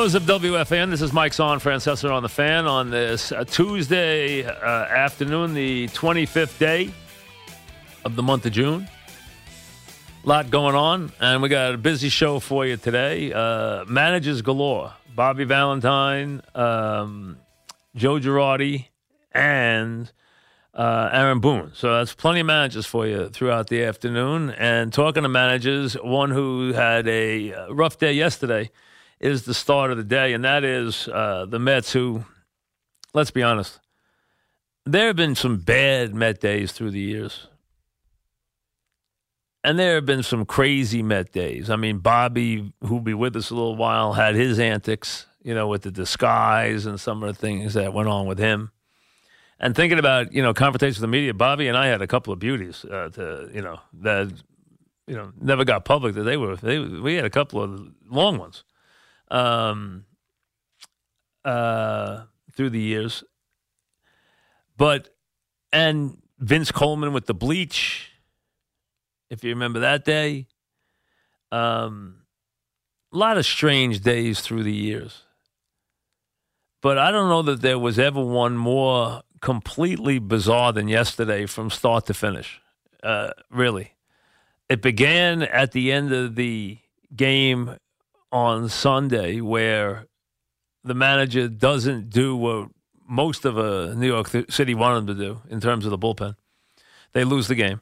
Studios of WFAN, this is Mike on Francesa on the fan on this uh, Tuesday uh, afternoon, the 25th day of the month of June. A lot going on, and we got a busy show for you today. Uh, managers galore Bobby Valentine, um, Joe Girardi, and uh, Aaron Boone. So that's plenty of managers for you throughout the afternoon. And talking to managers, one who had a uh, rough day yesterday is the start of the day, and that is uh, the Mets, who, let's be honest, there have been some bad Met days through the years. And there have been some crazy Met days. I mean, Bobby, who'll be with us a little while, had his antics, you know, with the disguise and some of the things that went on with him. And thinking about, you know, conversations with the media, Bobby and I had a couple of beauties uh, to, you know, that, you know, never got public that they were, they, we had a couple of long ones um, uh, through the years. But, and Vince Coleman with the bleach, if you remember that day. Um, a lot of strange days through the years. But I don't know that there was ever one more completely bizarre than yesterday from start to finish. Uh, really. It began at the end of the game on Sunday where the manager doesn't do what most of a New York City wanted him to do in terms of the bullpen. They lose the game.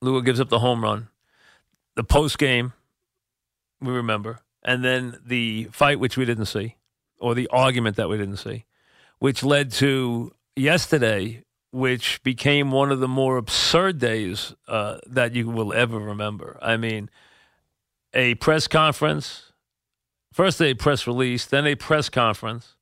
Lugo gives up the home run. The post game, we remember, and then the fight, which we didn't see, or the argument that we didn't see, which led to yesterday, which became one of the more absurd days uh, that you will ever remember. I mean, a press conference, first a press release, then a press conference,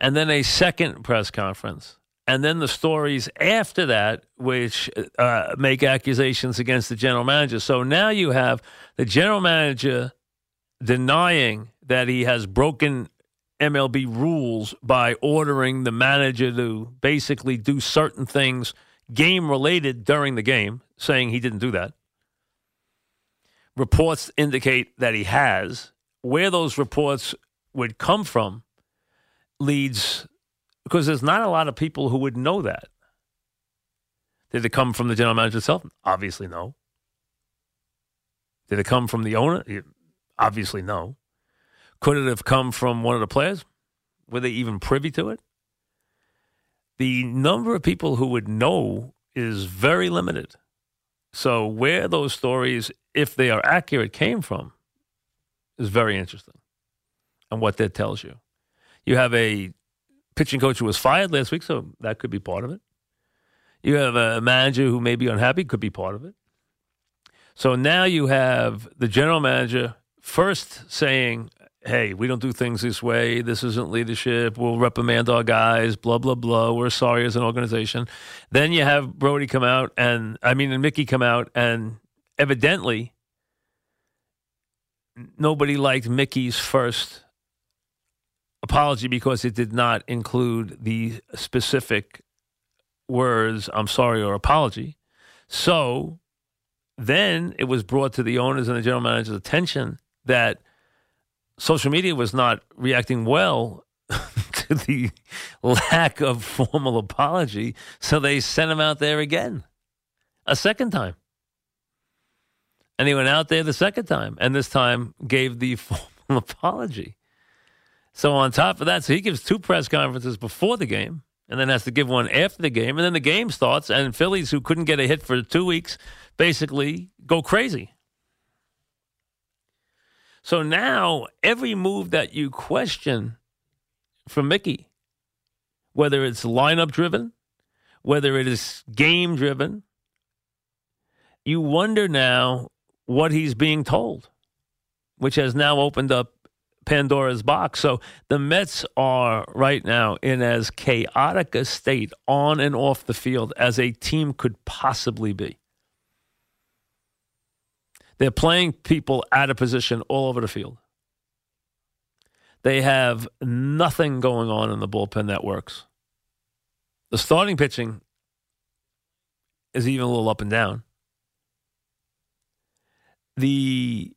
and then a second press conference. And then the stories after that, which uh, make accusations against the general manager. So now you have the general manager denying that he has broken MLB rules by ordering the manager to basically do certain things game related during the game, saying he didn't do that reports indicate that he has. Where those reports would come from leads because there's not a lot of people who would know that. Did it come from the general manager himself? Obviously, no. Did it come from the owner? Obviously, no. Could it have come from one of the players? Were they even privy to it? The number of people who would know is very limited. So, where those stories, if they are accurate, came from is very interesting and what that tells you. You have a pitching coach who was fired last week, so that could be part of it. You have a manager who may be unhappy, could be part of it. So now you have the general manager first saying, hey, we don't do things this way. This isn't leadership. We'll reprimand our guys, blah, blah, blah. We're sorry as an organization. Then you have Brodie come out and, I mean, and Mickey come out and evidently nobody liked Mickey's first apology because it did not include the specific words, I'm sorry, or apology. So then it was brought to the owners and the general manager's attention that social media was not reacting well to the lack of formal apology. So they sent him out there again, a second time. And he went out there the second time, and this time gave the formal apology. So on top of that, so he gives two press conferences before the game, and then has to give one after the game, and then the game starts, and Phillies who couldn't get a hit for two weeks basically go crazy. So now every move that you question from Mickey, whether it's lineup driven, whether it is game driven, you wonder now what he's being told, which has now opened up Pandora's box. So the Mets are right now in as chaotic a state on and off the field as a team could possibly be. They're playing people out of position all over the field. They have nothing going on in the bullpen that works. The starting pitching is even a little up and down. The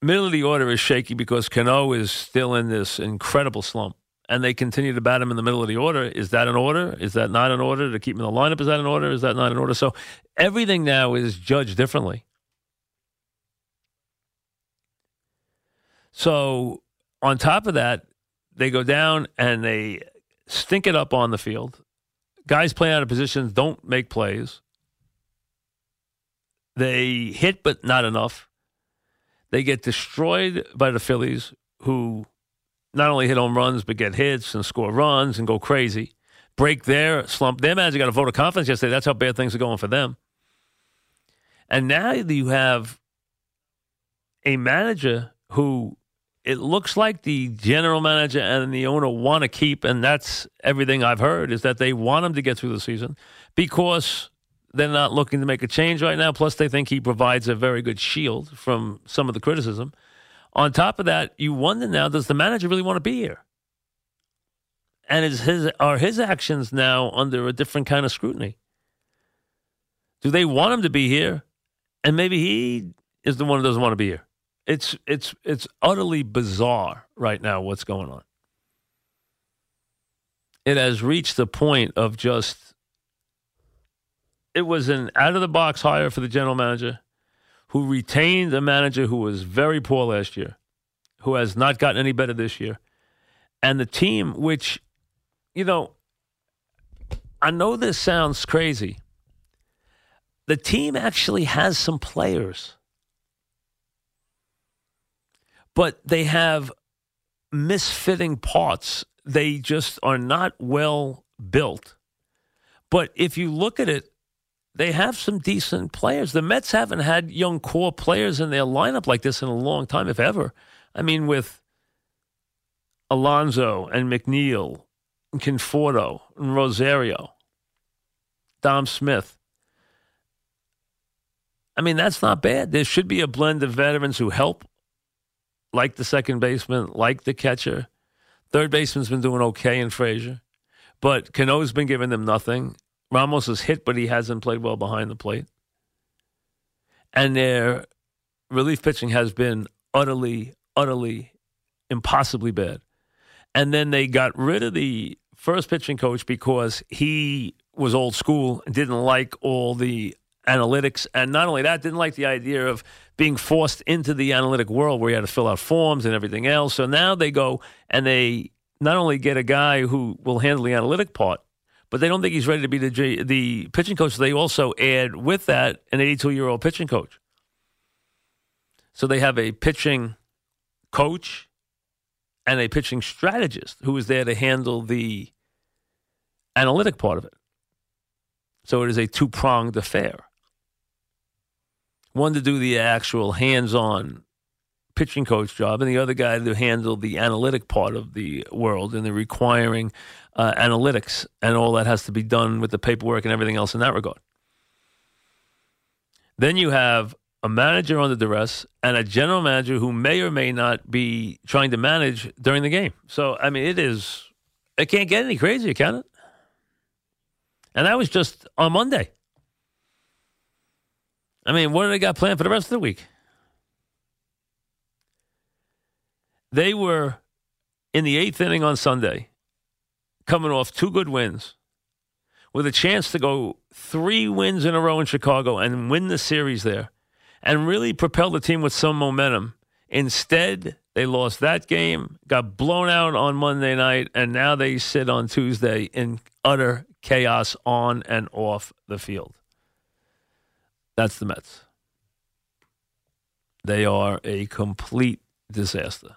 middle of the order is shaky because Cano is still in this incredible slump and they continue to bat him in the middle of the order. Is that an order? Is that not an order to keep him in the lineup? Is that an order? Is that not an order? So everything now is judged differently. So on top of that, they go down and they stink it up on the field. Guys playing out of positions don't make plays. They hit, but not enough. They get destroyed by the Phillies, who not only hit home runs, but get hits and score runs and go crazy. Break their slump. Their manager got a vote of confidence yesterday. That's how bad things are going for them. And now you have a manager who it looks like the general manager and the owner want to keep, and that's everything I've heard, is that they want him to get through the season because they're not looking to make a change right now. Plus, they think he provides a very good shield from some of the criticism. On top of that, you wonder now: Does the manager really want to be here? And is his are his actions now under a different kind of scrutiny? Do they want him to be here? And maybe he is the one who doesn't want to be here. It's it's it's utterly bizarre right now what's going on. It has reached the point of just it was an out of the box hire for the general manager who retained a manager who was very poor last year, who has not gotten any better this year, and the team, which, you know, I know this sounds crazy. The team actually has some players, but they have misfitting parts. They just are not well built. But if you look at it, they have some decent players. The Mets haven't had young core players in their lineup like this in a long time, if ever. I mean, with Alonso and McNeil, and Conforto and Rosario, Dom Smith. I mean, that's not bad. There should be a blend of veterans who help, like the second baseman, like the catcher. Third baseman's been doing okay in Frazier, but Cano's been giving them nothing. Ramos is hit, but he hasn't played well behind the plate. And their relief pitching has been utterly, utterly, impossibly bad. And then they got rid of the first pitching coach because he was old school and didn't like all the analytics. And not only that, didn't like the idea of being forced into the analytic world where you had to fill out forms and everything else. So now they go and they not only get a guy who will handle the analytic part, but they don't think he's ready to be the the pitching coach. They also add with that an 82 year old pitching coach. So they have a pitching coach and a pitching strategist who is there to handle the analytic part of it. So it is a two pronged affair. One to do the actual hands on pitching coach job, and the other guy to handle the analytic part of the world and the requiring uh, analytics and all that has to be done with the paperwork and everything else in that regard. Then you have a manager under duress and a general manager who may or may not be trying to manage during the game. So, I mean, it is, it can't get any crazier, can it? And that was just on Monday. I mean, what do they got planned for the rest of the week? They were in the eighth inning on Sunday coming off two good wins with a chance to go three wins in a row in Chicago and win the series there. and really propel the team with some momentum. Instead, they lost that game, got blown out on Monday night, and now they sit on Tuesday in utter chaos on and off the field. That's the Mets. They are a complete disaster.